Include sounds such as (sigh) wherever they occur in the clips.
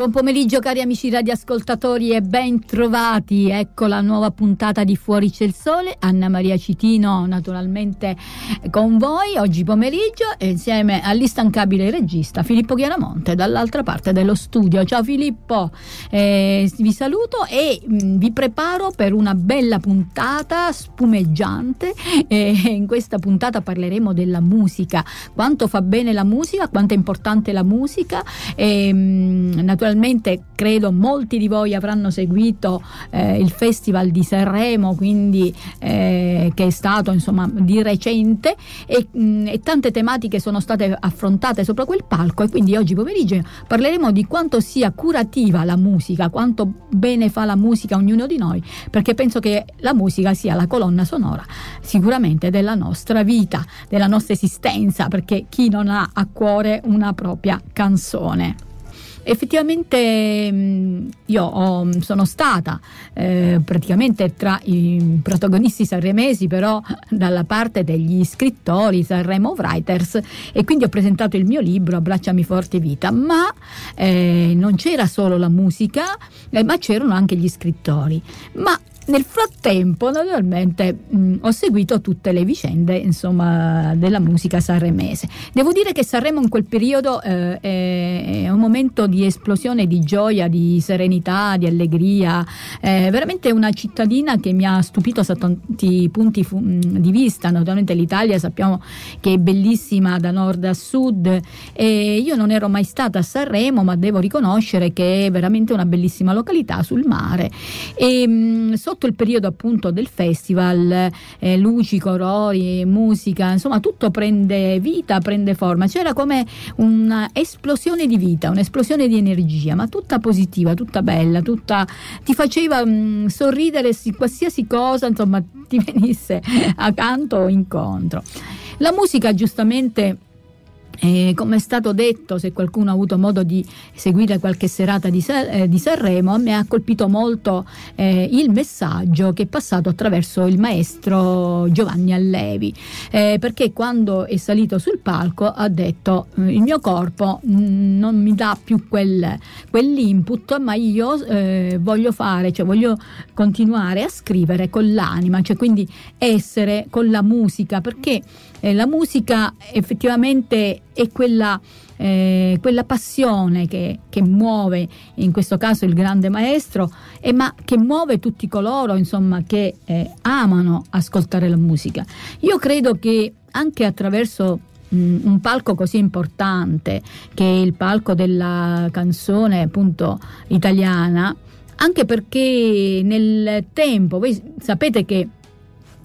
Buon pomeriggio cari amici radioascoltatori e ben trovati. Ecco la nuova puntata di Fuori c'è il sole. Anna Maria Citino naturalmente con voi oggi pomeriggio insieme all'instancabile regista Filippo Chiaramonte dall'altra parte dello studio. Ciao Filippo, eh, vi saluto e mh, mm, vi preparo per una bella puntata spumeggiante. (laughs) Eh, in questa puntata parleremo della musica, quanto fa bene la musica, quanto è importante la musica. E, mh, mm, naturalmente naturalmente credo molti di voi avranno seguito eh, il Festival di Sanremo, quindi eh, che è stato insomma di recente e, mh, mm, e, tante tematiche sono state affrontate sopra quel palco e quindi oggi pomeriggio parleremo di quanto sia curativa la musica, quanto bene fa la musica a ognuno di noi, perché penso che la musica sia la colonna sonora sicuramente della nostra vita, della nostra esistenza, perché chi non ha a cuore una propria canzone. Effettivamente mm, io ho, sono stata eh, praticamente tra i protagonisti sanremesi, però (laughs) dalla parte degli scrittori Sanremo Writers e quindi ho presentato il mio libro Abbracciami forte vita, ma eh, non c'era solo la musica, eh, ma c'erano anche gli scrittori. Ma nel frattempo, naturalmente, mh, ho seguito tutte le vicende insomma, della musica sanremese. Devo dire che Sanremo in quel periodo eh, è, un momento di esplosione di gioia, di serenità, di allegria. È veramente una cittadina che mi ha stupito da tanti punti fu- di vista. Naturalmente l'Italia sappiamo che è bellissima da nord a sud e io non ero mai stata a Sanremo, ma devo riconoscere che è veramente una bellissima località sul mare. E, mh, sotto il periodo appunto del festival, eh, luci, colori, musica, insomma tutto prende vita, prende forma. C'era come un'esplosione di vita, un'esplosione di energia, ma tutta positiva, tutta bella, tutta ti faceva mh, mm, sorridere qualsiasi cosa, insomma, (laughs) ti venisse accanto o incontro. La musica giustamente eh, come è stato detto, se qualcuno ha avuto modo di seguire qualche serata di, eh, di Sanremo, mi ha colpito molto eh, il messaggio che è passato attraverso il maestro Giovanni Allevi, eh, perché quando è salito sul palco ha detto eh, il mio corpo mh, non mi dà più quel, quell'input, ma io eh, voglio fare, cioè voglio continuare a scrivere con l'anima, cioè quindi essere con la musica, perché eh, la musica effettivamente è quella, eh, quella passione che, che, muove in questo caso il grande maestro, e ma che muove tutti coloro insomma, che eh, amano ascoltare la musica. Io credo che anche attraverso mm, un palco così importante che è il palco della canzone appunto italiana, anche perché nel tempo, voi sapete che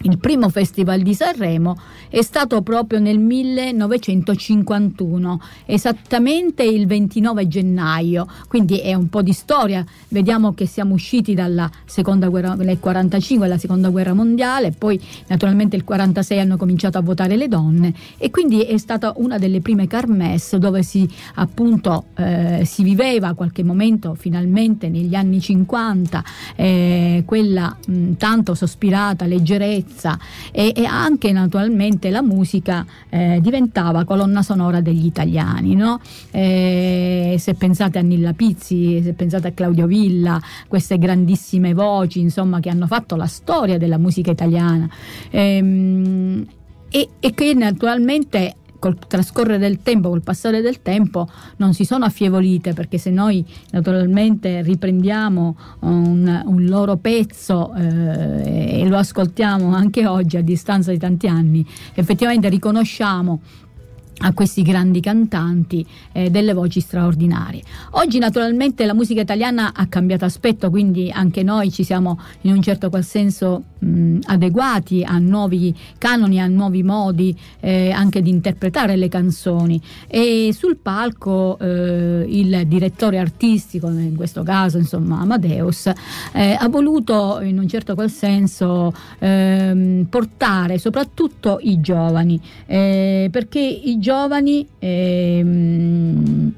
il primo festival di Sanremo è stato proprio nel 1951, esattamente il 29 gennaio, quindi è un po' di storia. Vediamo che siamo usciti dalla seconda guerra, nel 45, la seconda guerra mondiale, poi naturalmente il 46 hanno cominciato a votare le donne e quindi è stata una delle prime carmesse dove si appunto eh, si viveva qualche momento finalmente negli anni 50 eh, quella mh, tanto sospirata leggerezza bellezza e, e anche naturalmente la musica eh, diventava colonna sonora degli italiani. No? Eh, se pensate a Nilla Pizzi, se pensate a Claudio Villa, queste grandissime voci insomma, che hanno fatto la storia della musica italiana ehm, e, e che naturalmente col trascorrere del tempo, col passare del tempo, non si sono affievolite perché se noi naturalmente riprendiamo un, un loro pezzo eh, e lo ascoltiamo anche oggi a distanza di tanti anni, effettivamente riconosciamo a questi grandi cantanti eh, delle voci straordinarie. Oggi naturalmente la musica italiana ha cambiato aspetto, quindi anche noi ci siamo in un certo qual senso mh, adeguati a nuovi canoni, a nuovi modi eh, anche di interpretare le canzoni e sul palco eh, il direttore artistico, in questo caso insomma Amadeus, eh, ha voluto in un certo qual senso ehm, portare soprattutto i giovani eh, perché i giovani ehm,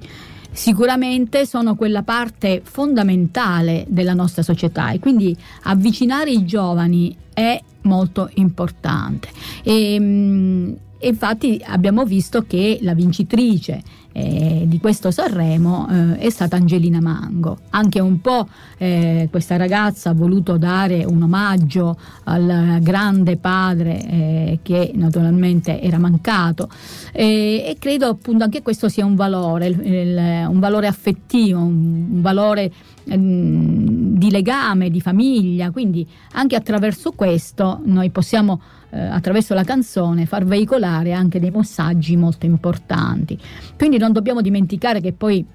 sicuramente sono quella parte fondamentale della nostra società e quindi avvicinare i giovani è molto importante. E, ehm, infatti abbiamo visto che la vincitrice eh, di questo Sanremo eh, è stata Angelina Mango. Anche un po' eh, questa ragazza ha voluto dare un omaggio al grande padre eh, che naturalmente era mancato e credo appunto anche questo sia un valore, il, il, un valore affettivo, un, un valore ehm, di legame, di famiglia, quindi anche attraverso questo noi possiamo eh, attraverso la canzone far veicolare anche dei messaggi molto importanti. Quindi non dobbiamo dimenticare che poi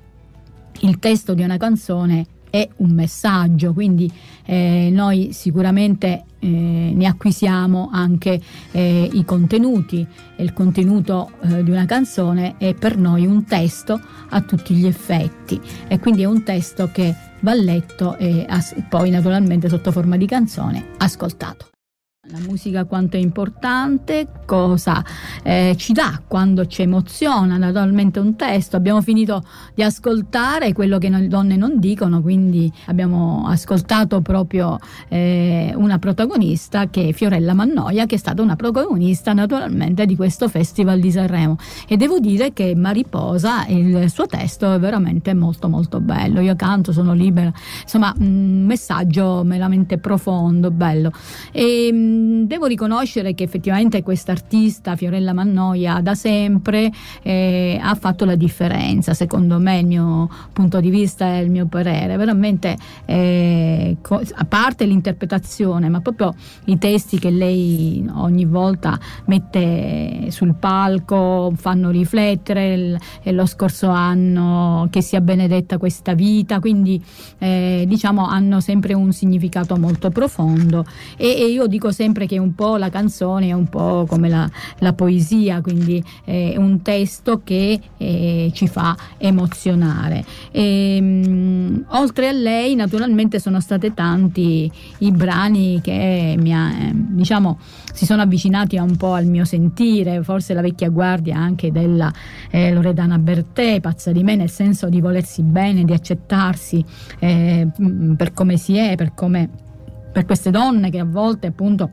il testo di una canzone è un messaggio, quindi eh, noi sicuramente eh, ne acquisiamo anche eh, i contenuti e il contenuto eh, di una canzone è per noi un testo a tutti gli effetti e quindi è un testo che va letto e as- poi naturalmente sotto forma di canzone ascoltato. La musica quanto è importante, cosa eh, ci dà quando ci emoziona, naturalmente un testo. Abbiamo finito di ascoltare quello che le donne non dicono, quindi abbiamo ascoltato proprio eh, una protagonista che è Fiorella Mannoia, che è stata una protagonista naturalmente di questo Festival di Sanremo. E devo dire che Mariposa, il suo testo è veramente molto molto bello. Io canto, sono libera, insomma, un messaggio veramente profondo, bello. E, Mm, devo riconoscere che effettivamente questa artista, Fiorella Mannoia, da sempre eh, ha fatto la differenza, secondo me, il mio punto di vista e il mio parere. Veramente, eh, a parte l'interpretazione, ma proprio i testi che lei ogni volta mette sul palco fanno riflettere. Il, lo scorso anno che sia benedetta questa vita, quindi eh, diciamo hanno sempre un significato molto profondo e, e io dico sempre sempre che un po' la canzone è un po' come la, la poesia, quindi è un testo che eh, ci fa emozionare. E, ehm, mh, oltre a lei, naturalmente, sono stati tanti i brani che mi ha, diciamo, si sono avvicinati un po' al mio sentire, forse la vecchia guardia anche della eh, Loredana Bertè, pazza di me, nel senso di volersi bene, di accettarsi eh, per come si è, per come per queste donne che a volte appunto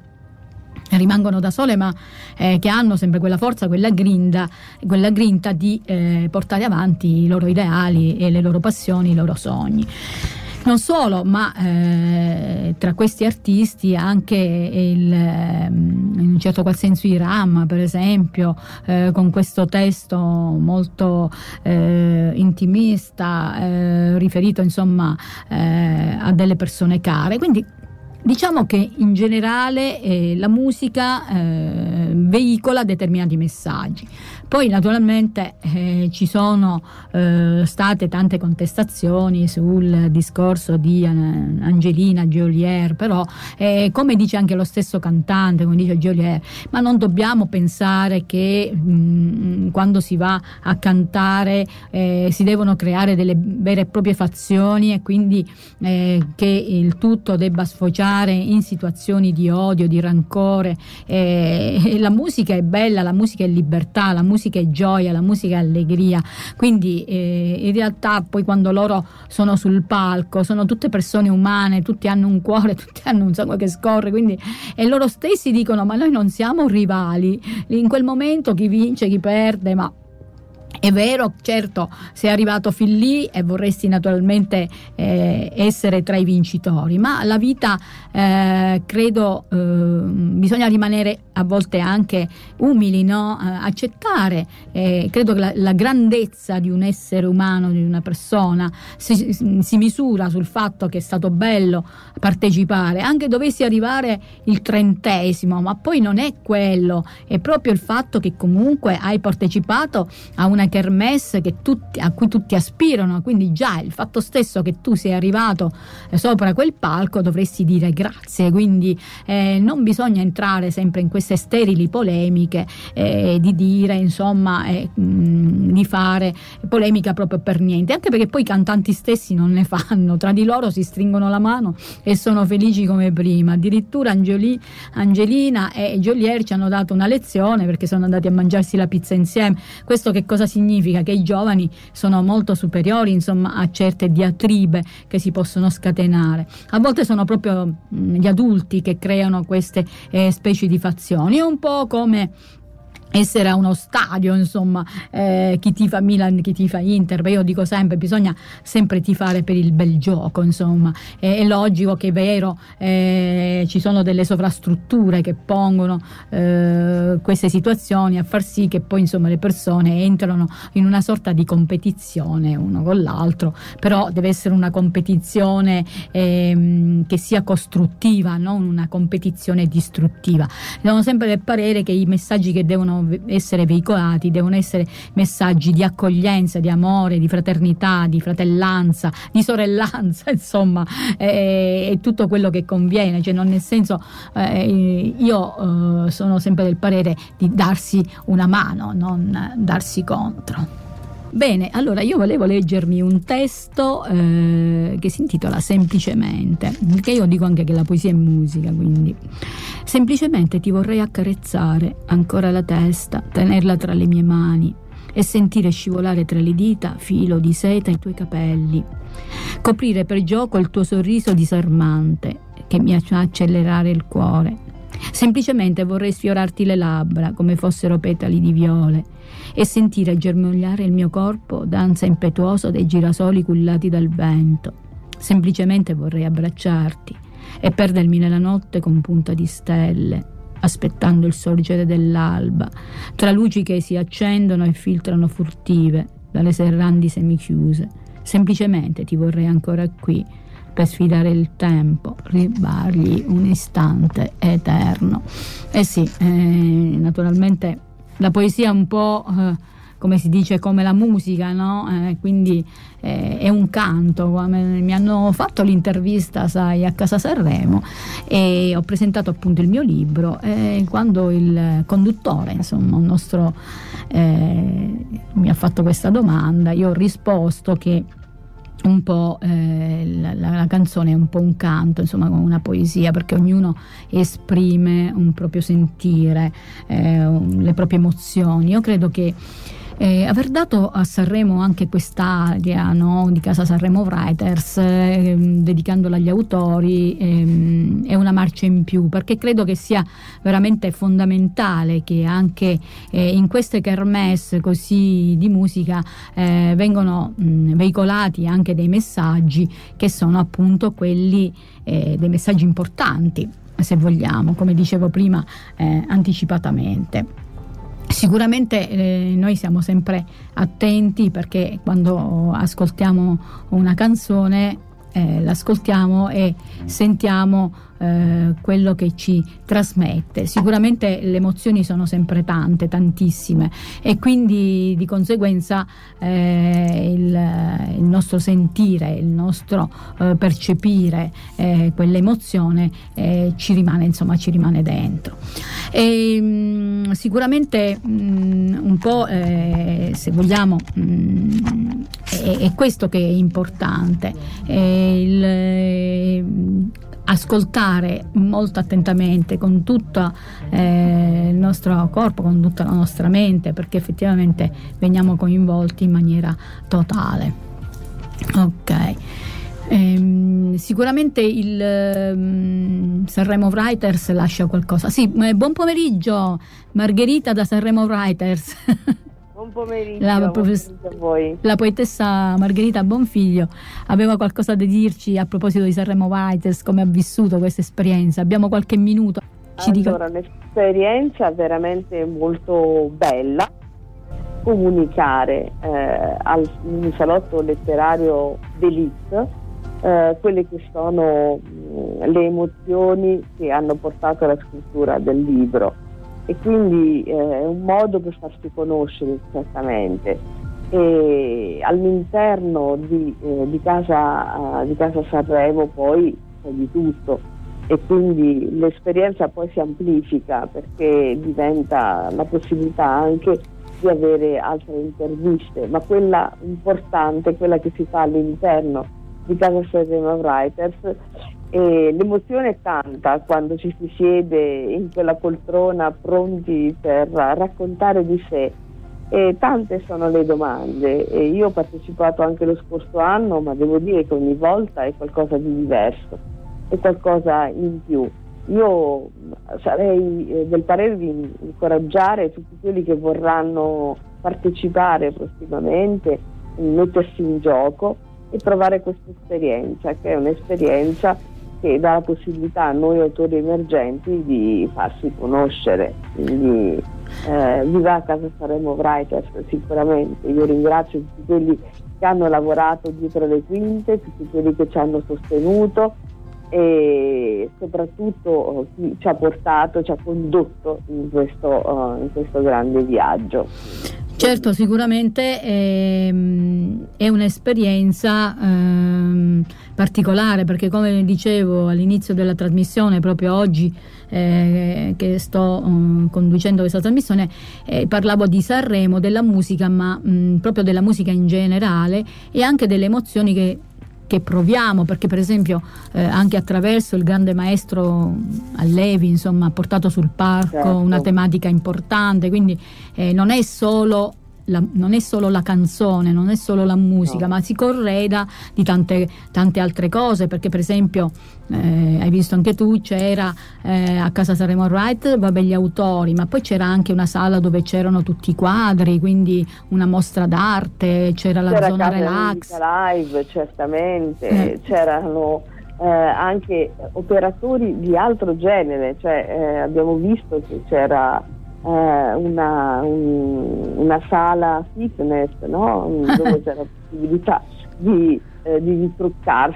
rimangono da sole ma eh, che hanno sempre quella forza, quella grinta, quella grinta di eh, portare avanti i loro ideali e le loro passioni, i loro sogni. Non solo, ma eh, tra questi artisti anche il, ehm, in un certo qual senso Iram, per esempio, eh, con questo testo molto eh, intimista, eh, riferito insomma eh, a delle persone care. Quindi Diciamo che in generale eh, la musica eh, veicola determinati messaggi. Poi naturalmente eh, ci sono eh, state tante contestazioni sul discorso di Angelina Geolier, però eh, come dice anche lo stesso cantante, come dice Geolier, ma non dobbiamo pensare che mh, mm, quando si va a cantare eh, si devono creare delle vere e proprie fazioni e quindi eh, che il tutto debba sfociare in situazioni di odio, di rancore. Eh, la musica è bella, la musica è libertà, la musica musica è gioia, la musica è allegria. Quindi eh, in realtà poi quando loro sono sul palco sono tutte persone umane, tutti hanno un cuore, (laughs) tutti hanno un sangue che scorre, quindi e loro stessi dicono ma noi non siamo rivali. In quel momento chi vince, chi perde, ma è vero, certo, sei arrivato fin lì e vorresti naturalmente eh, essere tra i vincitori, ma la vita eh, credo eh, bisogna rimanere a volte anche umili, no? Eh, accettare. credo che la, la, grandezza di un essere umano, di una persona, si, si, misura sul fatto che è stato bello partecipare, anche dovessi arrivare il trentesimo, ma poi non è quello, è proprio il fatto che comunque hai partecipato a una kermesse tutti, a cui tutti aspirano, quindi già il fatto stesso che tu sei arrivato eh, sopra quel palco dovresti dire grazie, quindi eh, non bisogna entrare sempre in queste sterili polemiche eh, di dire insomma eh, mh, di fare polemica proprio per niente, anche perché poi i cantanti stessi non ne fanno, tra di loro si stringono la mano e sono felici come prima, addirittura Angeli, Angelina e Jolier ci hanno dato una lezione perché sono andati a mangiarsi la pizza insieme, questo che cosa significa? Che i giovani sono molto superiori insomma, a certe diatribe che si possono scatenare. A volte sono proprio mh, gli adulti che creano queste eh, specie di fazioni. È un po' come essere a uno stadio, insomma, eh, chi tifa Milan, chi tifa Inter, io dico sempre, bisogna sempre tifare per il bel gioco, insomma, è, è logico che è vero, eh, ci sono delle sovrastrutture che pongono eh, queste situazioni a far sì che poi insomma le persone entrano in una sorta di competizione uno con l'altro, però deve essere una competizione ehm, che sia costruttiva, non una competizione distruttiva. Devono sempre del parere che i messaggi che devono essere veicolati, devono essere messaggi di accoglienza, di amore, di fraternità, di fratellanza, di sorellanza, (laughs) insomma, è, è tutto quello che conviene, cioè non nel senso eh, io eh, sono sempre del parere di darsi una mano, non darsi contro. Bene, allora io volevo leggermi un testo eh, che si intitola Semplicemente, perché io dico anche che la poesia è musica, quindi semplicemente ti vorrei accarezzare ancora la testa, tenerla tra le mie mani e sentire scivolare tra le dita filo di seta i tuoi capelli, coprire per gioco il tuo sorriso disarmante che mi fa accelerare il cuore. Semplicemente vorrei sfiorarti le labbra come fossero petali di viole e sentire germogliare il mio corpo danza impetuosa dei girasoli cullati dal vento. Semplicemente vorrei abbracciarti e perdermi nella notte con punta di stelle, aspettando il sorgere dell'alba, tra luci che si accendono e filtrano furtive dalle serrandi semichiuse. Semplicemente ti vorrei ancora qui per sfidare il tempo, ribargli un istante eterno. Eh sì, eh, naturalmente la poesia è un po', eh, come si dice, come la musica, no? Eh, quindi eh, è un canto. Mi hanno fatto l'intervista, sai, a Casa Sanremo e ho presentato appunto il mio libro e quando il conduttore, insomma, un nostro, eh, mi ha fatto questa domanda, io ho risposto che un po' eh, la, la, canzone è un po' un canto, insomma una poesia, perché ognuno esprime un proprio sentire, eh, le proprie emozioni. Io credo che eh, aver dato a Sanremo anche quest'area no, di Casa Sanremo Writers, eh, dedicandola agli autori, eh, è una marcia in più, perché credo che sia veramente fondamentale che anche eh, in queste kermesse così di musica eh, vengono mh, veicolati anche dei messaggi che sono appunto quelli eh, dei messaggi importanti se vogliamo, come dicevo prima anticipatamente. Sicuramente eh, noi siamo sempre attenti perché quando ascoltiamo una canzone eh, l'ascoltiamo e sentiamo eh, quello che ci trasmette. Sicuramente le emozioni sono sempre tante, tantissime e quindi di conseguenza eh, il, il, nostro sentire, il nostro eh, percepire eh, quell'emozione eh, ci rimane, insomma, ci rimane dentro. E, mh, mm, sicuramente mh, mm, un po' se vogliamo mh, mm, è, è, questo che è importante. Il, ascoltare molto attentamente con tutto eh, il nostro corpo, con tutta la nostra mente, perché effettivamente veniamo coinvolti in maniera totale. Ok. Ehm, sicuramente il um, Sanremo Writers lascia qualcosa. Sì, eh, buon pomeriggio Margherita da Sanremo Writers. (laughs) Buon pomeriggio, la, profess- a voi. La poetessa Margherita Bonfiglio aveva qualcosa da dirci a proposito di Sanremo Writers, come ha vissuto questa esperienza. Abbiamo qualche minuto. Ci allora, dica... un'esperienza veramente molto bella. Comunicare eh, al salotto letterario d'elite eh, quelle che sono mh, mm, le emozioni che hanno portato alla scrittura del libro e quindi eh, è un modo per farsi conoscere certamente. E all'interno di, eh, di, casa, uh, di casa Sanremo poi c'è di tutto e quindi l'esperienza poi si amplifica perché diventa la possibilità anche di avere altre interviste, ma quella importante, quella che si fa all'interno di Casa Sanremo Writers e l'emozione è tanta quando ci si siede in quella poltrona pronti per raccontare di sé. E tante sono le domande e io ho partecipato anche lo scorso anno, ma devo dire che ogni volta è qualcosa di diverso, è qualcosa in più. io sarei eh, del parere di incoraggiare tutti quelli che vorranno partecipare prossimamente, mettersi in gioco e provare questa esperienza, che è un'esperienza che dà la possibilità a noi autori emergenti di farsi conoscere. Quindi eh, viva casa saremo Writers sicuramente. Io ringrazio tutti quelli che hanno lavorato dietro le quinte, tutti quelli che ci hanno sostenuto e soprattutto chi ci ha portato, ci ha condotto in questo, uh, in questo grande viaggio. Certo, sicuramente è, è un'esperienza ehm, particolare perché come dicevo all'inizio della trasmissione, proprio oggi eh, che sto um, conducendo questa trasmissione, eh, parlavo di Sanremo, della musica, ma mh, proprio della musica in generale e anche delle emozioni che che proviamo, perché per esempio eh, anche attraverso il grande maestro Allevi insomma, ha portato sul parco certo. una tematica importante, quindi eh, non è solo la, non è solo la canzone, non è solo la musica, no. ma si correda di tante, tante, altre cose, perché per esempio, eh, hai visto anche tu, c'era eh, a casa Saremo Wright, vabbè, gli autori, ma poi c'era anche una sala dove c'erano tutti i quadri, quindi una mostra d'arte, c'era la c'era zona relax. live, certamente, eh. c'erano... Eh, anche operatori di altro genere, cioè eh, abbiamo visto che c'era una, un, una, sala fitness no? (laughs) dove c'era la possibilità di, eh, di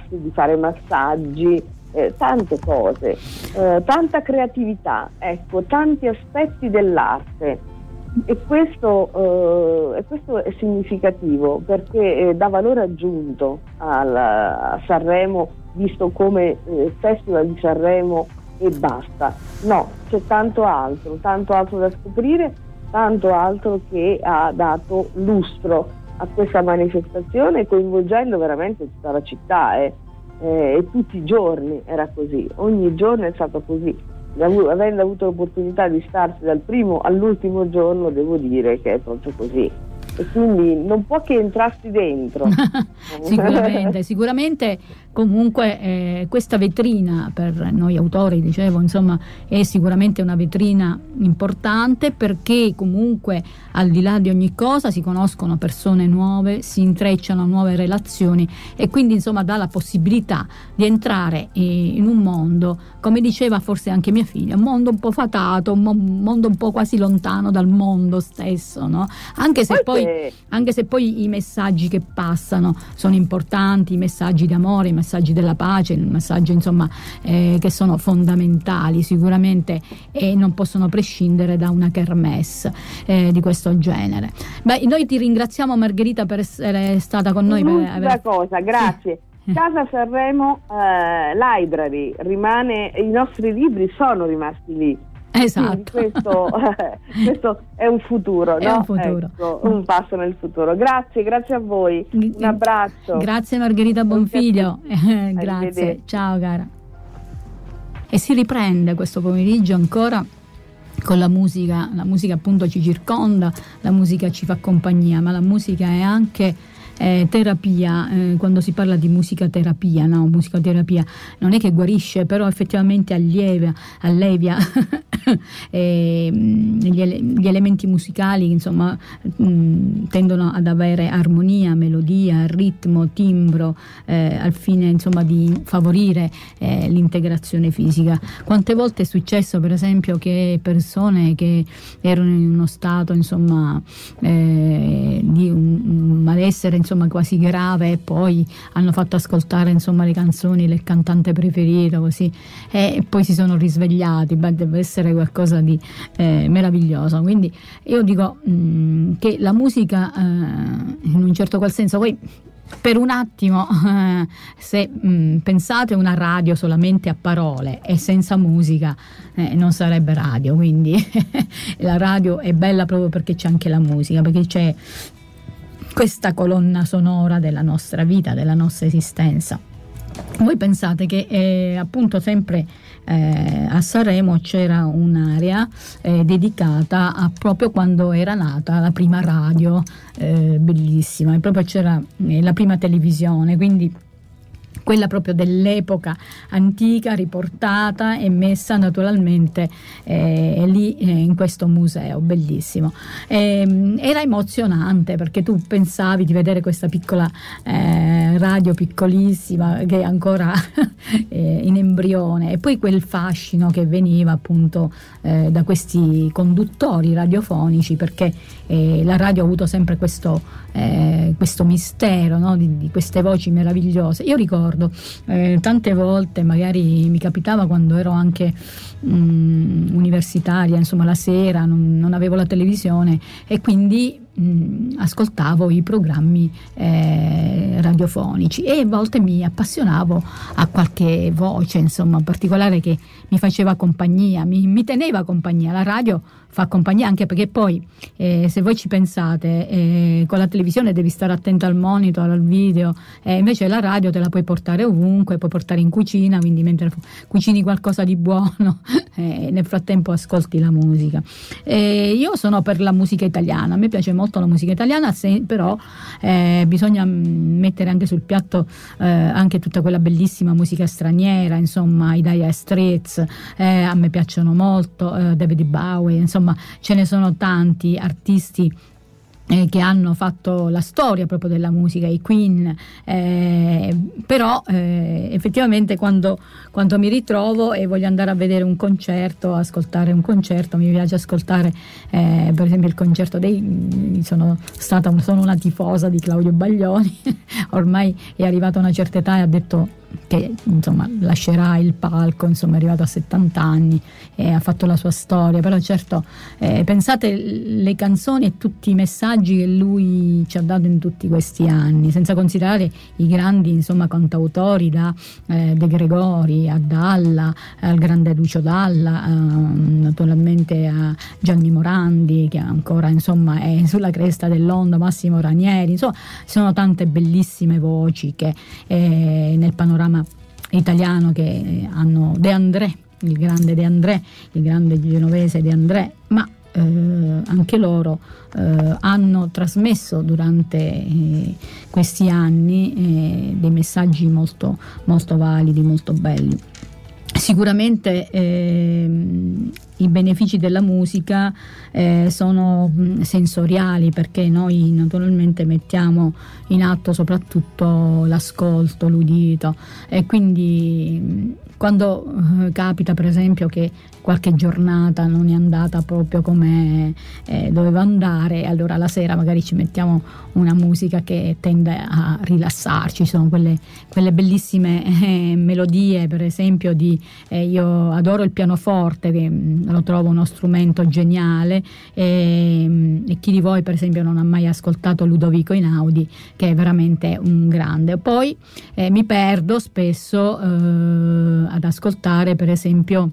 di fare massaggi, eh, tante cose, eh, tanta creatività, ecco, tanti aspetti dell'arte. E questo, eh, questo è significativo perché eh, dà valore aggiunto al, a Sanremo, visto come il Festival di Sanremo e basta. No, c'è tanto altro, tanto altro da scoprire, tanto altro che ha dato lustro a questa manifestazione coinvolgendo veramente tutta la città eh. Eh, e tutti i giorni era così, ogni giorno è stato così. Avendo avuto l'opportunità di starsi dal primo all'ultimo giorno, devo dire che è proprio così e quindi non può che entrarsi dentro. (laughs) sicuramente, sicuramente comunque eh, questa vetrina per noi autori, dicevo, insomma, è sicuramente una vetrina importante perché comunque al di là di ogni cosa si conoscono persone nuove, si intrecciano nuove relazioni e quindi insomma dà la possibilità di entrare in un mondo, come diceva forse anche mia figlia, un mondo un po' fatato, un mondo un po' quasi lontano dal mondo stesso, no? Anche se poi anche se poi i messaggi che passano sono importanti, i messaggi d'amore, i messaggi della pace, i messaggi insomma eh, che sono fondamentali sicuramente e non possono prescindere da una kermesse eh, di questo genere. Beh, noi ti ringraziamo Margherita per essere stata con noi. Un'ultima aver... cosa, grazie. Sì. Casa Sanremo eh, Library rimane, i nostri libri sono rimasti lì Esatto. Questo, (laughs) questo, è un futuro, è no? un, futuro. Ecco, un passo nel futuro. Grazie, grazie a voi. Un abbraccio. Grazie Margherita Bonfiglio. (laughs) grazie. Ciao cara. E si riprende questo pomeriggio ancora con la musica, la musica appunto ci circonda, la musica ci fa compagnia, ma la musica è anche eh, terapia, eh, quando si parla di musicaterapia, no? musicoterapia non è che guarisce, però effettivamente allieva, allevia (laughs) eh, gli, ele- gli, elementi musicali insomma mh, mm, tendono ad avere armonia, melodia, ritmo, timbro eh, al fine insomma di favorire eh, l'integrazione fisica. Quante volte è successo per esempio che persone che erano in uno stato insomma eh, di un, un malessere insomma quasi grave e poi hanno fatto ascoltare insomma le canzoni del cantante preferito così e poi si sono risvegliati, beh, deve essere qualcosa di eh, meraviglioso. Quindi io dico mh, mm, che la musica eh, in un certo qual senso poi per un attimo, eh, se mm, pensate una radio solamente a parole e senza musica, eh, non sarebbe radio. Quindi (laughs) la radio è bella proprio perché c'è anche la musica, perché c'è questa colonna sonora della nostra vita, della nostra esistenza. Voi pensate che eh, appunto sempre eh, a Sanremo c'era un'area eh, dedicata a proprio quando era nata la prima radio, eh, bellissima, e proprio c'era eh, la prima televisione, quindi quella proprio dell'epoca antica riportata e messa naturalmente eh, lì eh, in questo museo bellissimo. E, ehm, era emozionante perché tu pensavi di vedere questa piccola eh, radio piccolissima che è ancora (laughs) eh, in embrione e poi quel fascino che veniva appunto eh, da questi conduttori radiofonici perché eh, la radio ha avuto sempre questo, questo mistero no? di, di queste voci meravigliose. Io ricordo ricordo. Eh, tante volte magari mi capitava quando ero anche mh, mm, universitaria, insomma la sera, non, non avevo la televisione e quindi mh, ascoltavo i programmi eh, radiofonici e a volte mi appassionavo a qualche voce, insomma, in particolare che mi faceva compagnia, mi, mi teneva compagnia. La radio fa compagnia anche perché poi eh, se voi ci pensate eh, con la televisione devi stare attento al monitor, al video, eh, invece la radio te la puoi portare ovunque, puoi portare in cucina, quindi mentre cucini qualcosa di buono (laughs) eh, nel frattempo ascolti la musica. io sono per la musica italiana, a me piace molto la musica italiana, se, però eh, bisogna mettere anche sul piatto eh, anche tutta quella bellissima musica straniera, insomma i Dire Straits, a me piacciono molto, David Bowie, insomma insomma ce ne sono tanti artisti eh, che hanno fatto la storia proprio della musica, i Queen, eh, però eh, effettivamente quando, quando, mi ritrovo e voglio andare a vedere un concerto, ascoltare un concerto, mi piace ascoltare eh, per esempio il concerto dei... sono stata sono una tifosa di Claudio Baglioni, (laughs) ormai è arrivata a una certa età e ha detto che insomma lascerà il palco, insomma è arrivato a 70 anni e ha fatto la sua storia, però certo eh, pensate le canzoni e tutti i messaggi che lui ci ha dato in tutti questi anni, senza considerare i grandi insomma cantautori da eh, De Gregori a Dalla, al grande Lucio Dalla, eh, naturalmente a Gianni Morandi che ancora insomma è sulla cresta dell'onda, Massimo Ranieri, insomma sono tante bellissime voci che eh, nel panorama panorama italiano che hanno De André, il grande De André, il grande genovese De André, ma eh, anche loro eh, hanno trasmesso durante eh, questi anni eh, dei messaggi molto, molto validi, molto belli. Sicuramente ehm, i benefici della musica eh, sono mm, sensoriali perché noi naturalmente mettiamo in atto soprattutto l'ascolto, l'udito. E quindi mm, quando eh, capita per esempio che qualche giornata non è andata proprio come eh, doveva andare, allora la sera magari ci mettiamo una musica che tende a rilassarci, sono quelle, quelle bellissime eh, melodie per esempio di eh, io adoro il pianoforte che mm, lo trovo uno strumento geniale e, mm, e, chi di voi per esempio non ha mai ascoltato Ludovico Inaudi che è veramente un grande. Poi eh, mi perdo spesso eh, ad ascoltare per esempio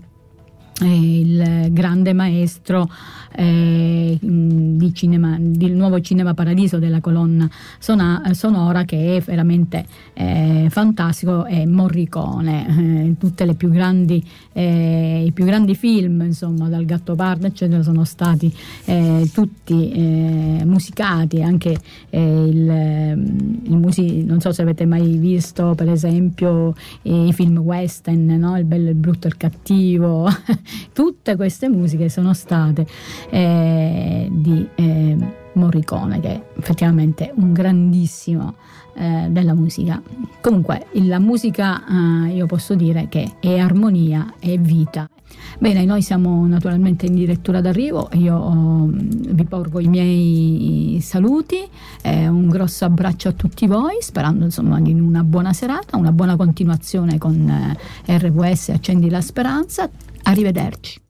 il grande maestro eh, di cinema, del nuovo Cinema Paradiso della colonna sona, sonora che è veramente eh, fantastico è Morricone eh, tutte le più grandi eh, i più grandi film insomma dal Gattopardo eccetera sono stati eh, tutti eh, musicati anche il, il music- non so se avete mai visto per esempio i film western no? il bello il brutto il cattivo (laughs) tutte queste musiche sono state eh, di eh, Morricone, che è effettivamente un grandissimo eh, della musica. Comunque, la musica eh, io posso dire che è armonia, è vita. Bene, noi siamo naturalmente in direttura d'arrivo, io oh, vi porgo i miei saluti, eh, un grosso abbraccio a tutti voi, sperando insomma di una buona serata, una buona continuazione con eh, RWS Accendi la Speranza. Arrivederci.